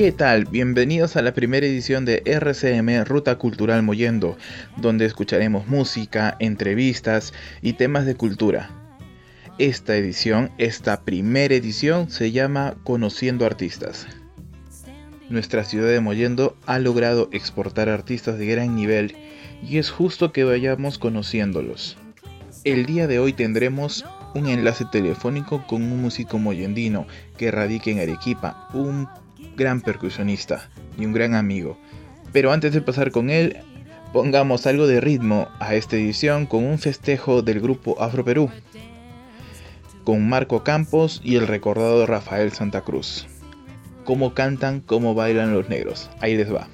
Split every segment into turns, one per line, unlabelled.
¿Qué tal? Bienvenidos a la primera edición de RCM Ruta Cultural Moyendo, donde escucharemos música, entrevistas y temas de cultura. Esta edición, esta primera edición, se llama Conociendo Artistas. Nuestra ciudad de Moyendo ha logrado exportar artistas de gran nivel y es justo que vayamos conociéndolos. El día de hoy tendremos un enlace telefónico con un músico moyendino que radica en Arequipa, un gran percusionista y un gran amigo. Pero antes de pasar con él, pongamos algo de ritmo a esta edición con un festejo del grupo Afro Perú, con Marco Campos y el recordado Rafael Santa Cruz. Cómo cantan, cómo bailan los negros. Ahí les va.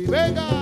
Venga.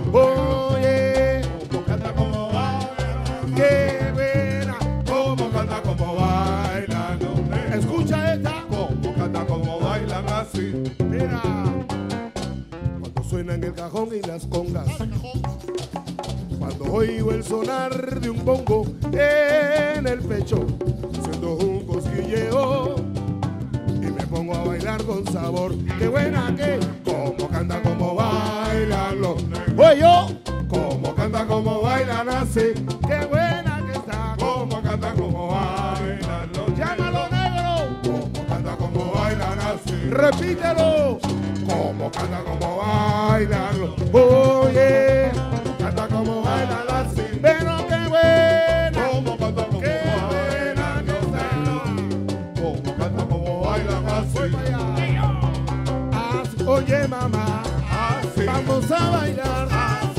el cajón y las congas. Cuando oigo el sonar de un bongo en el pecho, siento un cosquilleo y me pongo a bailar con sabor. Qué buena que, como canta, como bailan los. Yo, como canta, como bailan así. Qué buena que está, como canta, como bailan los. Llámalo negro, como canta, como bailan así. Repítelo como canta, como baila, oye, canta como baila la pero qué buena, como canta, como qué buena que está, como canta, como baila Oye mamá, vamos a bailar.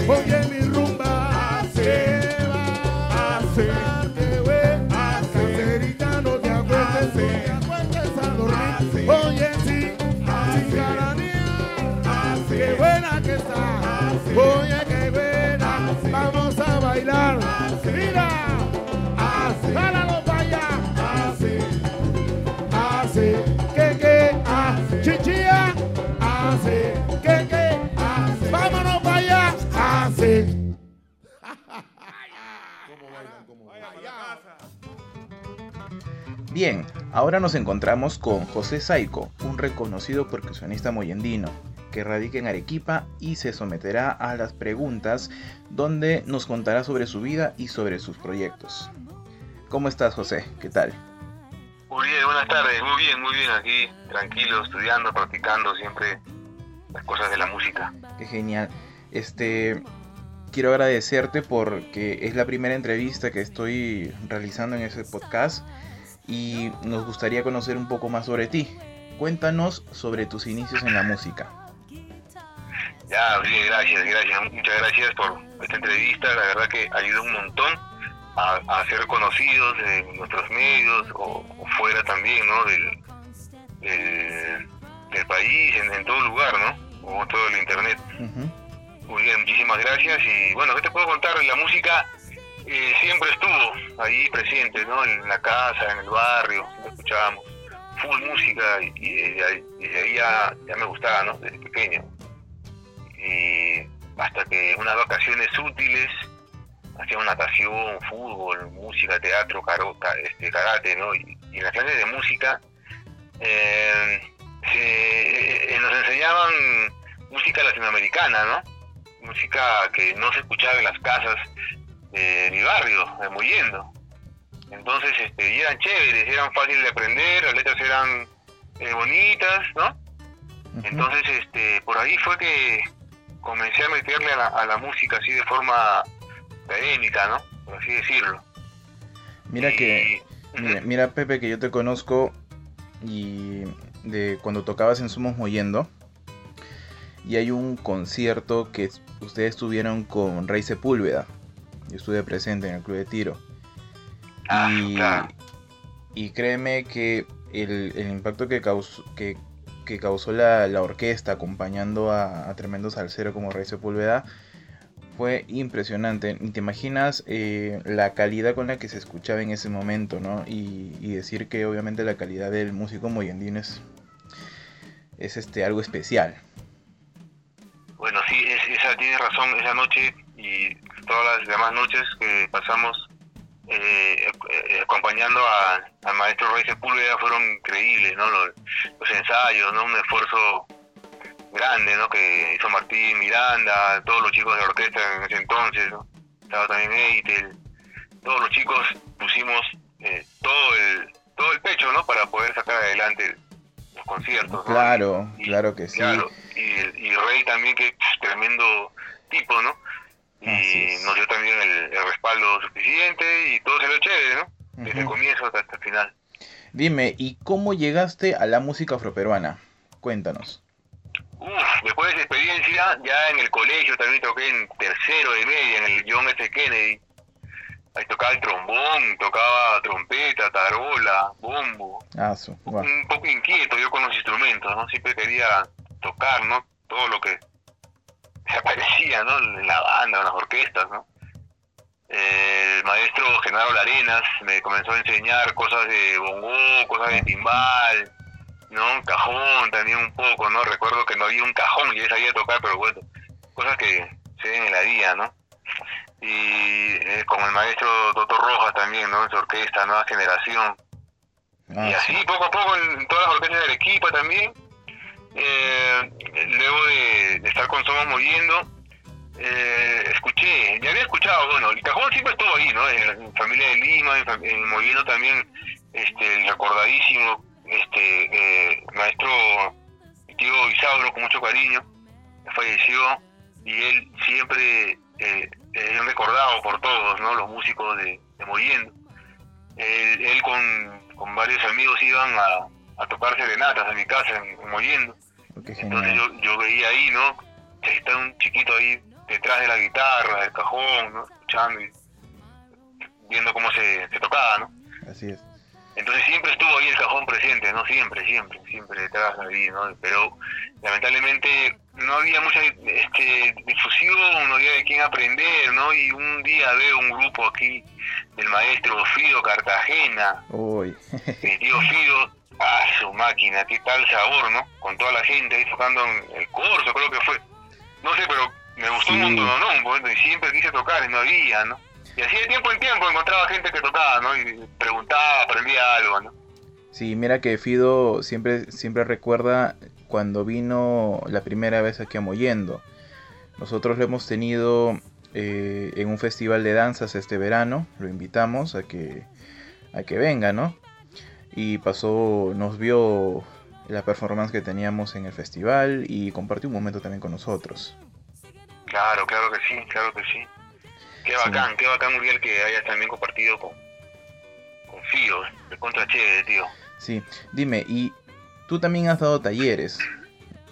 Oye mi bailar. Mira, jálalo para allá. Así, que que, ah, chichilla. Así, que que, ah, vámonos para allá. Así.
Bien, ahora nos encontramos con José Saico, un reconocido percusionista moyendino, que radica en Arequipa y se someterá a las preguntas donde nos contará sobre su vida y sobre sus proyectos. ¿Cómo estás José? ¿Qué tal?
Muy bien, buenas tardes, muy bien, muy bien, aquí tranquilo, estudiando, practicando siempre las cosas de la música.
Qué genial. Este, quiero agradecerte porque es la primera entrevista que estoy realizando en ese podcast y nos gustaría conocer un poco más sobre ti. Cuéntanos sobre tus inicios en la música.
Ya, gracias, gracias, muchas gracias por esta entrevista, la verdad que ayuda un montón a, a ser conocidos en nuestros medios o, o fuera también, ¿no? Del, del, del país, en, en, todo lugar, ¿no? O todo el internet. Uh -huh. Muy bien, muchísimas gracias y bueno, ¿qué te puedo contar? La música eh, siempre estuvo ahí presente, ¿no? En la casa, en el barrio, escuchábamos full música y, y, y desde ahí ya, ya me gustaba, ¿no? Desde pequeño. Y hasta que unas vacaciones útiles hacíamos natación, fútbol, música, teatro, caro, este, karate, ¿no? Y, y, en las clases de música eh, se, eh, nos enseñaban música latinoamericana, ¿no? Música que no se escuchaba en las casas de mi barrio, de Muyendo. Entonces, este, y eran chéveres, eran fáciles de aprender, las letras eran eh, bonitas, ¿no? Uh -huh. Entonces, este, por ahí fue que comencé a meterle a la, a la música así de forma académica, ¿no? Por así decirlo.
Mira y, que, mira, mira, Pepe, que yo te conozco y de cuando tocabas en Somos Moyendo y hay un concierto que ustedes tuvieron con Rey Sepúlveda. Yo estuve presente en el club de tiro.
Ah,
y,
claro.
y créeme que el, el impacto que causó, que, que causó la, la, orquesta acompañando a, tremendo salsero como Rey Sepúlveda fue impresionante. Ni te imaginas eh, la calidad con la que se escuchaba en ese momento, ¿no? Y, y decir que obviamente la calidad del músico moyendino es, es este, algo especial.
Bueno, sí, es, esa tiene razón. Esa noche y todas las demás noches que pasamos eh, eh, acompañando al maestro Roy Sepúlveda fueron increíbles, ¿no? Los, los, ensayos, ¿no? Un esfuerzo grande, ¿no? Que hizo Martín Miranda, todos los chicos de la orquesta en ese entonces, ¿no? Estaba también Eitel, todos los chicos pusimos eh, todo el todo el pecho, ¿no? Para poder sacar adelante los conciertos. ¿no?
Claro, y, claro que sí.
Claro, y, y Rey también, que tremendo tipo, ¿no? Y nos dio también el, el, respaldo suficiente y todo se lo chévere, ¿no? Desde uh -huh. el comienzo hasta, hasta, el final.
Dime, ¿y cómo llegaste a la música afroperuana? Cuéntanos.
Uf, después de esa experiencia, ya en el colegio también toqué en tercero de media, en el John F. Kennedy. Ahí tocaba el trombón, tocaba trompeta, tarola, bombo.
Ah, su, wow.
Un poco inquieto yo con los instrumentos, ¿no? Siempre quería tocar, ¿no? Todo lo que se aparecía, ¿no? En la banda, en las orquestas, ¿no? El maestro Genaro Larenas me comenzó a enseñar cosas de bongo, cosas de timbal, ¿no? Cajón también un poco, ¿no? Recuerdo que no había un cajón, ya sabía tocar, pero bueno, cosas que se ven en la día, ¿no? Y eh, con el maestro Toto Rojas también, ¿no? En su orquesta, Nueva Generación. Ah, y así, sí. poco a poco, en todas las orquestas del equipo también eh, luego de, estar con Somos Moviendo, eh, escuché, ya había escuchado, bueno, el cajón siempre estuvo ahí, ¿no? En, en Familia de Lima, en, en, Moviendo también, este, el recordadísimo, este, eh, maestro tío Isauro, con mucho cariño, falleció y él siempre eh, es recordado por todos, ¿no? Los músicos de, de Moviendo. Él, él con, varios amigos iban a a tocar serenatas en mi casa, en, Moyendo. Entonces yo, yo veía ahí, ¿no? Está un chiquito ahí detrás de la guitarra, del cajón, ¿no? Escuchando y viendo cómo se, se tocaba, ¿no?
Así es.
Entonces siempre estuvo ahí el cajón presente, ¿no? Siempre, siempre, siempre detrás ahí, ¿no? Pero lamentablemente no había mucha este, difusión, no había de quién aprender, ¿no? Y un día veo un grupo aquí del maestro Fido Cartagena,
Uy,
mi tío Fido, a su máquina, qué tal sabor, ¿no? Con toda la gente ahí tocando en el corso, creo que fue. No sé, pero me gustó
Sí.
un montón, ¿no? Bueno, y siempre quise tocar y no había, ¿no? Y así de tiempo en tiempo encontraba gente que tocaba, ¿no? Y preguntaba, aprendía algo, ¿no?
sí, mira que Fido siempre, siempre recuerda cuando vino la primera vez aquí a Moyendo. Nosotros lo hemos tenido eh, en un festival de danzas este verano. Lo invitamos a que, a que venga, ¿no? Y pasó, nos vio la performance que teníamos en el festival y compartió un momento también con nosotros.
Claro, claro que sí, claro que sí. Qué bacán, qué bacán, Uriel, que hayas también compartido con, con Fido, de contra chévere, tío.
Sí, dime, y tú también has dado talleres,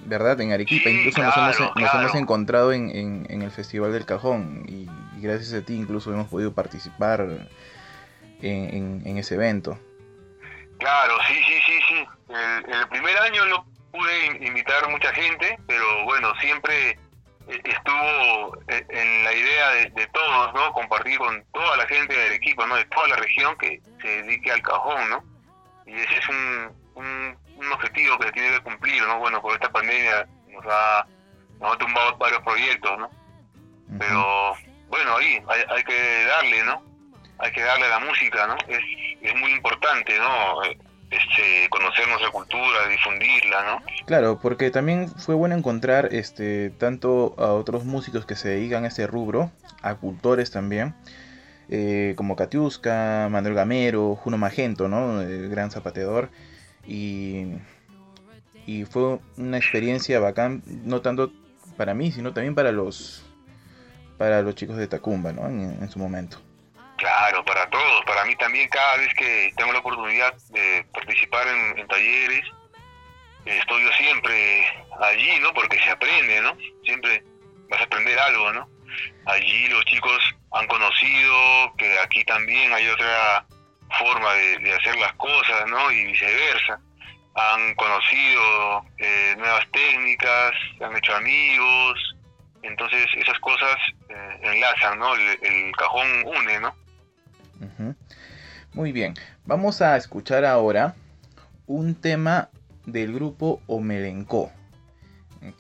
¿verdad? En Arequipa,
Sí,
incluso nos,
claro,
hemos, nos
claro.
hemos encontrado en, en- en el Festival del Cajón y, y gracias a ti incluso hemos podido participar en- en ese evento.
Claro, sí, sí, sí, sí. El, el primer año no pude in- invitar mucha gente, pero bueno, siempre eh, estuvo eh, en la idea de, de todos, ¿no? Compartir con toda la gente del equipo, ¿no? De toda la región que se dedique al cajón, ¿no? Y ese es un, un, un objetivo que se tiene que cumplir, ¿no? Bueno, por esta pandemia nos ha, nos ha tumbado varios proyectos, ¿no? Pero bueno, ahí hay, hay que darle, ¿no? Hay que darle a la música, ¿no? Es, muy importante, ¿no? Este, conocer nuestra cultura, difundirla, ¿no?
Claro, porque también fue bueno encontrar este tanto a otros músicos que se dedican a este rubro, a cultores también, eh, como Katiuska, Manuel Gamero, Juno Magento, ¿no? El gran zapateador. Y, y fue una experiencia bacán, no tanto para mí, sino también para los para los chicos de Tacumba, ¿no? En su momento.
Claro, para todos, para mí también cada vez que tengo la oportunidad de participar en, talleres, estoy yo siempre allí, ¿no? Porque se aprende, ¿no? Siempre vas a aprender algo, ¿no? Allí los chicos han conocido que aquí también hay otra forma de, de hacer las cosas, ¿no? Y viceversa. Han conocido eh, nuevas técnicas, han hecho amigos, entonces esas cosas eh, enlazan, ¿no? El, el cajón une, ¿no?
Ujú. Muy bien, vamos a escuchar ahora un tema del grupo Omelenco,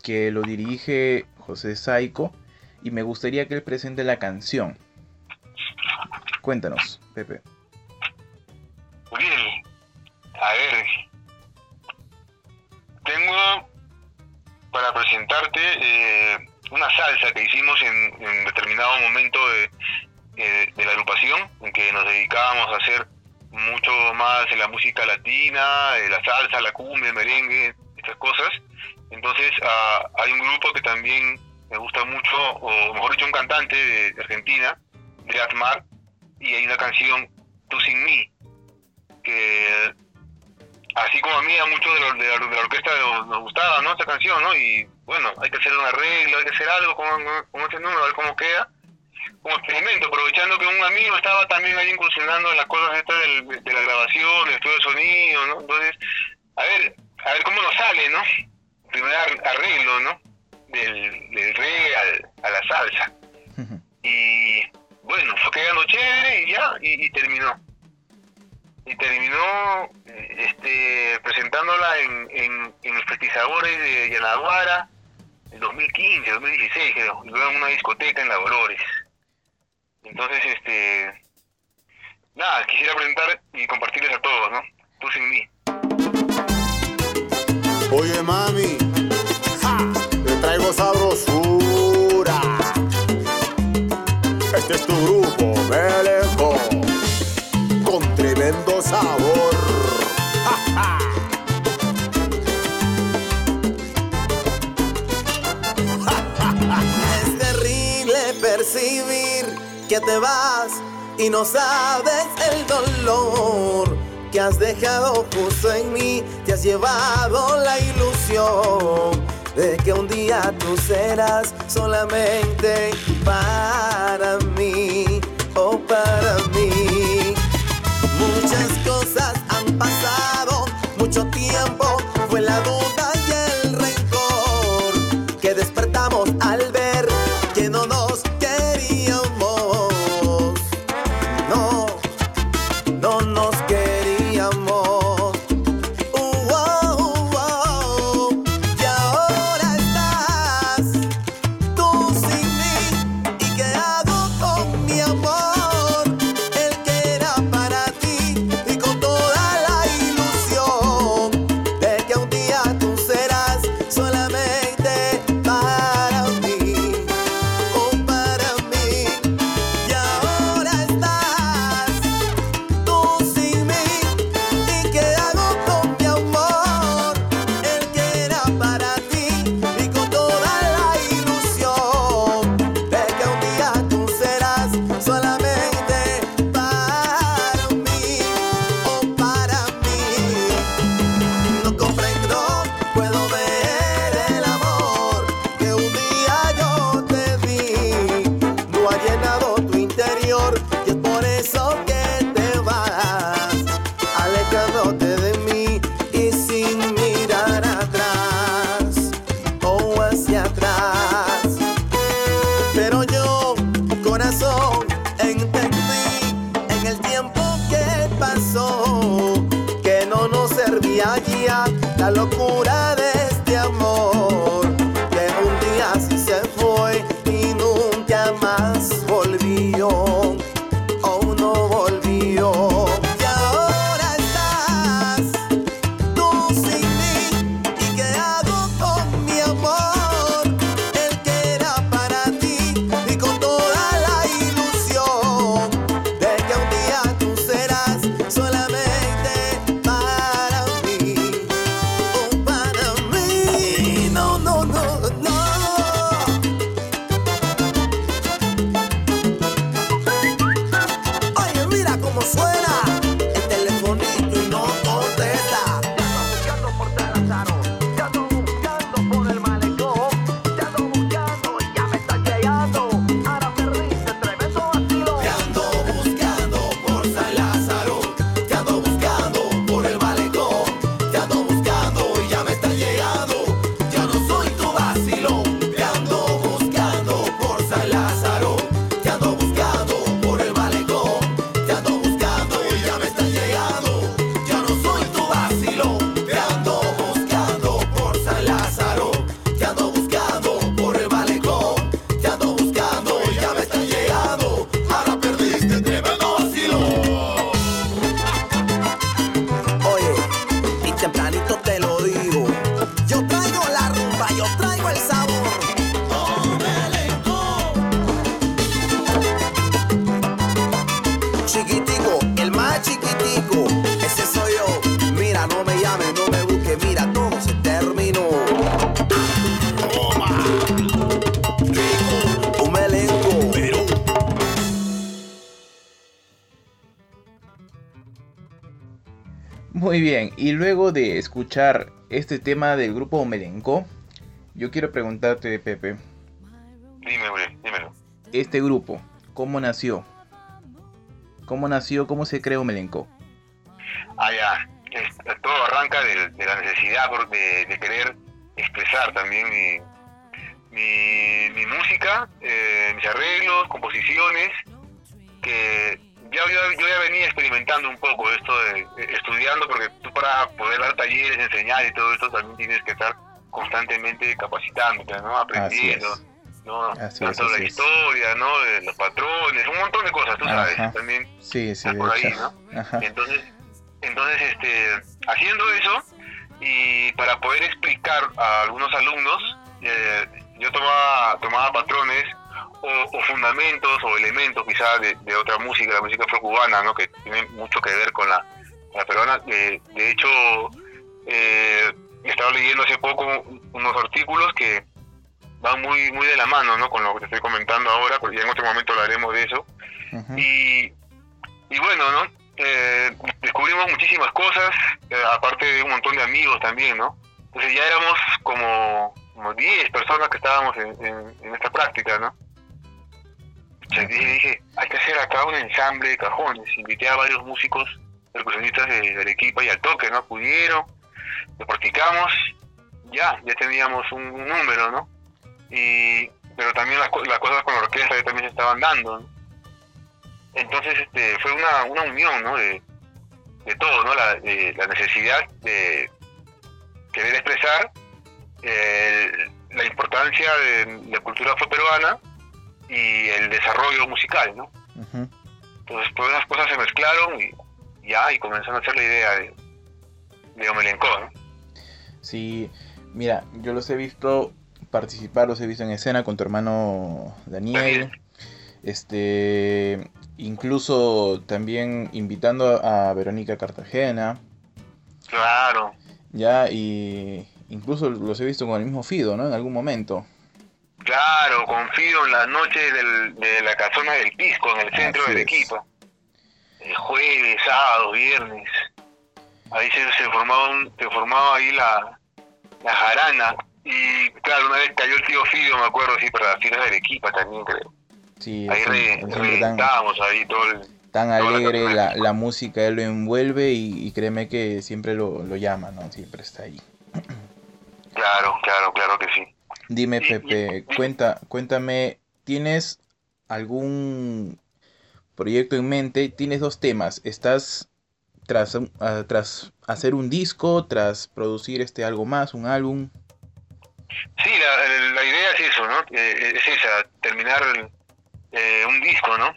que lo dirige José Saico, y me gustaría que él presente la canción. Cuéntanos, Pepe.
Uriel, a ver, tengo para presentarte eh, una salsa que hicimos en, en determinado momento de, que nos dedicábamos a hacer mucho más en la música latina, eh, la salsa, la cumbia, el merengue, estas cosas. Entonces ah, hay un grupo que también me gusta mucho, o mejor dicho, un cantante de, Argentina, de Atmar, y hay una canción, Tú sin mí, que así como a mí a muchos de, de de la orquesta nos, gustaba no esta canción no y bueno hay que hacer un arreglo hay que hacer algo con, con este número a ver cómo queda como experimento aprovechando que un amigo estaba también ahí incursionando en las cosas estas del- de la grabación el estudio de sonido no entonces a ver a ver cómo nos sale no primer ar- arreglo no del, del reggae al- a la salsa. Y bueno fue quedando chévere y ya y, y terminó. Y terminó eh, este presentándola en, en, en el Festisabores de Yanaguara en 2015, 2016 creo, luego en una discoteca en La Dolores. Entonces, este, nada, quisiera presentar y compartirles a todos, ¿no? Tú sin mí.
Oye mami, ja, te traigo sabrosura. Este es tu grupo, Meleco, con tremendo sabor.
Y no sabes el dolor que has dejado justo en mí. Te has has llevado la ilusión de que un día tú serás solamente para mí, o oh, para mí. Muchas cosas y
luego de escuchar este tema del grupo Melenco, yo quiero preguntarte, Pepe.
Dime, dímelo.
Este grupo, ¿cómo nació? ¿Cómo nació? ¿Cómo se creó Melenco?
Ah, ya. todo arranca de, la necesidad de, de, querer expresar también mi, mi, música, eh, mis arreglos, composiciones, que ya yo, ya venía experimentando un poco esto de, estudiando, porque tú para poder dar talleres, enseñar y todo esto también tienes que estar constantemente capacitándote, ¿no? Aprendiendo, ¿no? Tanto la historia, ¿no? De los patrones, un montón de cosas, tú sabes, también
sí, sí,
por ahí, ¿no? Entonces, entonces, este, haciendo eso y para poder explicar a algunos alumnos, eh, yo tomaba, tomaba patrones o, fundamentos o elementos quizás de, otra música, la música afro-cubana, ¿no? que tiene mucho que ver con la, peruana. de hecho, eh, estaba leyendo hace poco unos artículos que van muy muy de la mano ¿no? con lo que te estoy comentando ahora, porque en otro momento hablaremos de eso. y, y bueno, ¿no? Eh, descubrimos muchísimas cosas, eh, aparte de un montón de amigos también, ¿no? Entonces ya éramos como, como 10 personas que estábamos en, en, esta práctica, ¿no? Dije, hay que hacer acá un ensamble de cajones. Invité a varios músicos, percusionistas de, de Arequipa y al toque, ¿no? Pudieron, lo practicamos, ya, ya teníamos un, número, ¿no? Y, pero también las, las cosas con la orquesta ya también se estaban dando, ¿no? Entonces este, fue una, una unión, ¿no? De, de todo, ¿no? La, la necesidad de querer expresar la importancia de la cultura afroperuana y el desarrollo musical, ¿no? Entonces todas las cosas se mezclaron y ya, y comenzaron a hacer la idea de, de Omelenco, ¿no?
Sí, mira, yo los he visto participar, los he visto en escena con tu hermano Daniel. Este, incluso también invitando a Verónica Cartagena.
Claro.
Ya, y incluso los he visto con el mismo Fido, ¿no? En algún momento.
Claro, con Fido en la noche de la casona del Pisco, en el centro del equipo. El jueves, sábado, viernes. Ahí se, se, formaba, se formaba ahí la, la jarana. Y claro, una vez cayó el tío Fido, me acuerdo, sí, para las fiestas del equipo también, creo.
Sí,
ahí reventábamos ahí todo el,
tan alegre la, la, música, él lo envuelve y, créeme que siempre lo, lo, llama, ¿no? Siempre está ahí.
Claro, claro, claro que sí.
Dime, Pepe, cuenta, cuéntame, ¿tienes algún proyecto en mente? Tienes dos temas, ¿estás tras, uh, tras hacer un disco, tras producir este algo más, un álbum?
Sí, la, la idea es eso, ¿no? Eh, es esa, terminar eh, un disco, ¿no?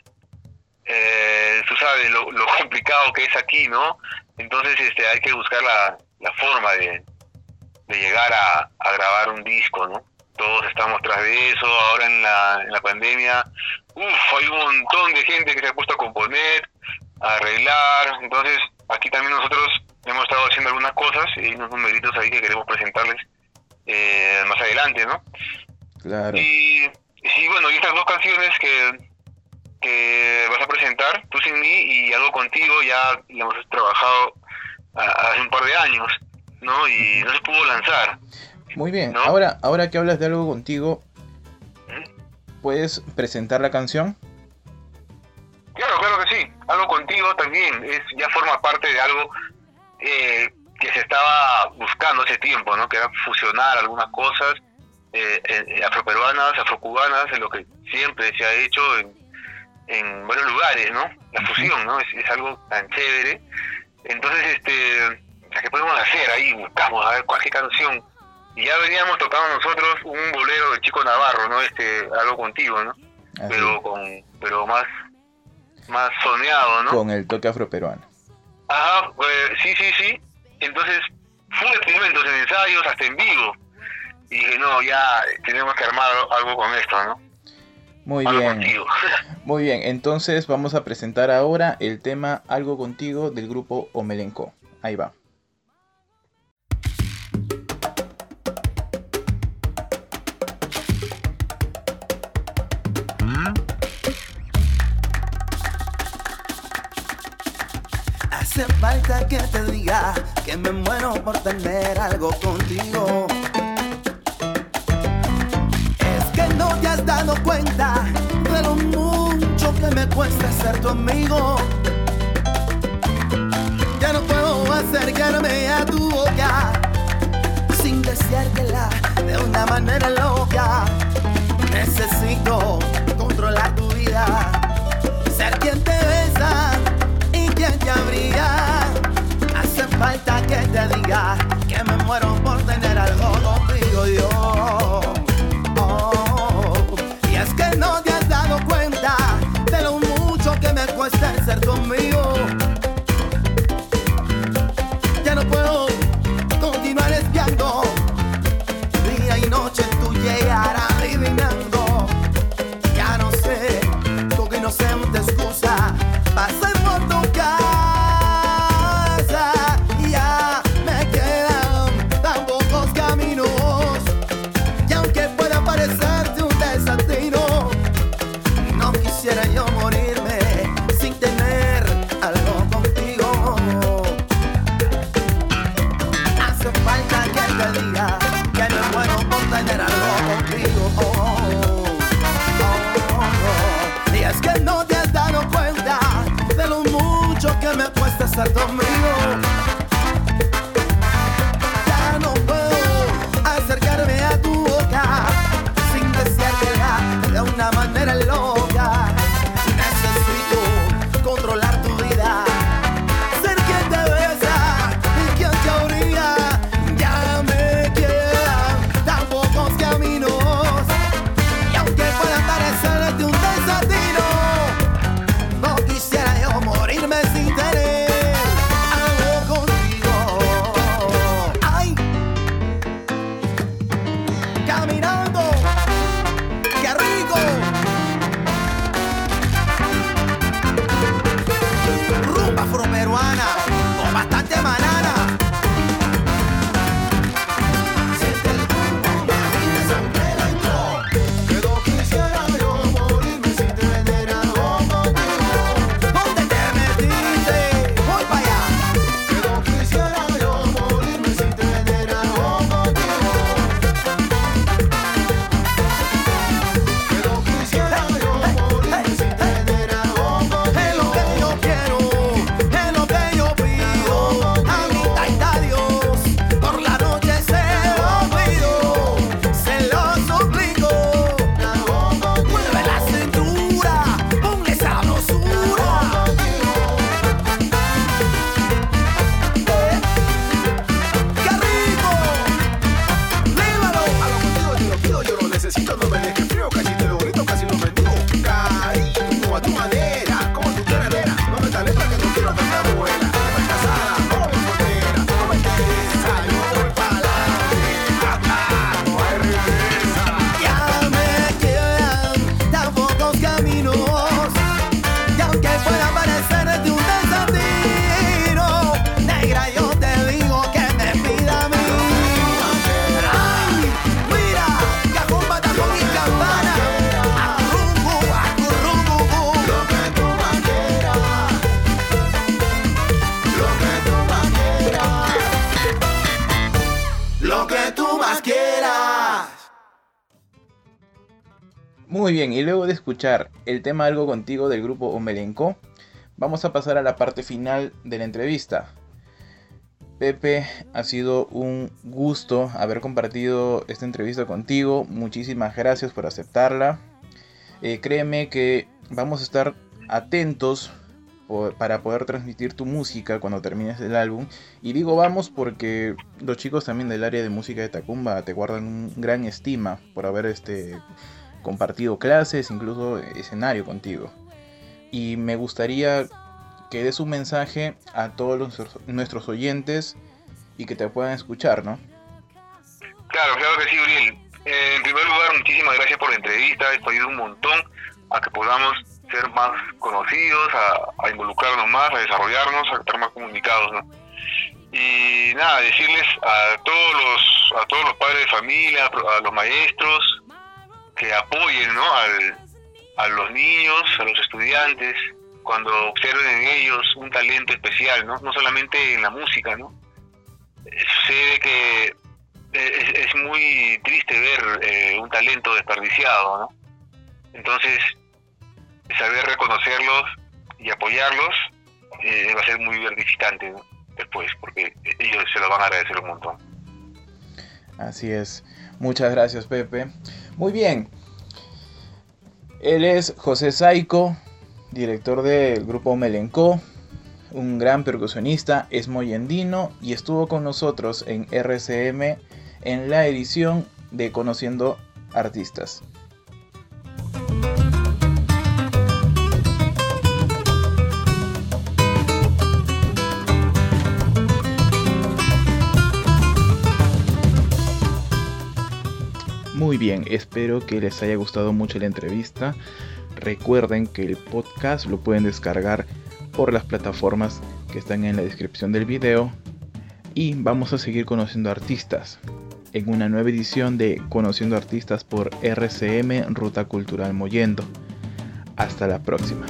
Eh, tú sabes lo, complicado que es aquí, ¿no? Entonces este, hay que buscar la, la forma de, de llegar a, a, grabar un disco, ¿no? Todos estamos tras de eso, ahora en la, en la pandemia, uff, hay un montón de gente que se ha puesto a componer, a arreglar, entonces aquí también nosotros hemos estado haciendo algunas cosas y hay unos numeritos ahí que queremos presentarles eh, más adelante, ¿no?
Claro.
Y Sí, bueno, y estas dos canciones que, que vas a presentar, Tú sin mí y Algo contigo, ya hemos trabajado hace un par de años, ¿no? Y no se pudo lanzar.
Muy bien, ahora, ahora que hablas de Algo contigo, ¿puedes presentar la canción?
Claro, claro que sí. Algo contigo también es ya forma parte de algo eh, que se estaba buscando hace tiempo, ¿no? Que era fusionar algunas cosas eh, eh, afroperuanas, afrocubanas, en lo que siempre se ha hecho en, en varios lugares, ¿no? La fusión, ¿no? Es, es, algo tan chévere. Entonces, este, ¿qué podemos hacer? Ahí buscamos a ver cualquier canción. Y ya veníamos tocando nosotros un bolero de Chico Navarro, ¿no? Este, algo contigo, ¿no? Pero con, pero más, más soneado, ¿no?
Con el toque afroperuano.
Ajá, pues, sí, sí, sí. Entonces, fue experimentos en ensayos, hasta en vivo y dije, no, ya tenemos que armar algo con esto, ¿no?
Muy bien. Muy bien, entonces vamos a presentar ahora el tema Algo contigo del grupo Omelenco. Ahí va.
Que te diga que me muero por tener algo contigo. te has dado cuenta de lo mucho que me cuesta ser tu amigo. Ya no puedo acercarme a tu boca sin deseártela de una manera loca. Necesito controlar tu vida, ser quien te besa y quien te abriga. Hace falta que te
Muy bien, y luego de escuchar el tema Algo contigo del grupo Omelenco, vamos a pasar a la parte final de la entrevista. Pepe, ha sido un gusto haber compartido esta entrevista contigo. Muchísimas gracias por aceptarla. Eh, créeme que vamos a estar atentos para poder transmitir tu música cuando termines el álbum. Y digo vamos porque los chicos también del área de música de Tacumba te guardan un gran estima por haber este compartido clases, incluso escenario contigo. Y me gustaría que des un mensaje a todos nuestros oyentes y que te puedan escuchar, ¿no?
Claro, claro que sí, Uriel. Eh, en primer lugar, muchísimas gracias por la entrevista. Esto ayuda un montón a que podamos ser más conocidos, a, involucrarnos más, a desarrollarnos, a estar más comunicados, ¿no? Y nada, decirles a todos los, a todos los padres de familia, a los maestros, que apoyen ¿no? a los niños, a los estudiantes, cuando observen en ellos un talento especial, ¿no? no solamente en la música. ¿no? Sucede que es, muy triste ver eh, un talento desperdiciado. ¿no? Entonces, saber reconocerlos y apoyarlos eh, va a ser muy gratificante después, porque ellos se lo van a agradecer un montón.
Así es. Muchas gracias, Pepe. Muy bien. Él es José Saico, director del grupo Melenco, un gran percusionista, es moyendino y estuvo con nosotros en RCM en la edición de Conociendo Artistas. Muy bien, espero que les haya gustado mucho la entrevista. Recuerden que el podcast lo pueden descargar por las plataformas que están en la descripción del video. Y vamos a seguir conociendo artistas en una nueva edición de Conociendo Artistas por RCM Ruta Cultural Moyendo. Hasta la próxima.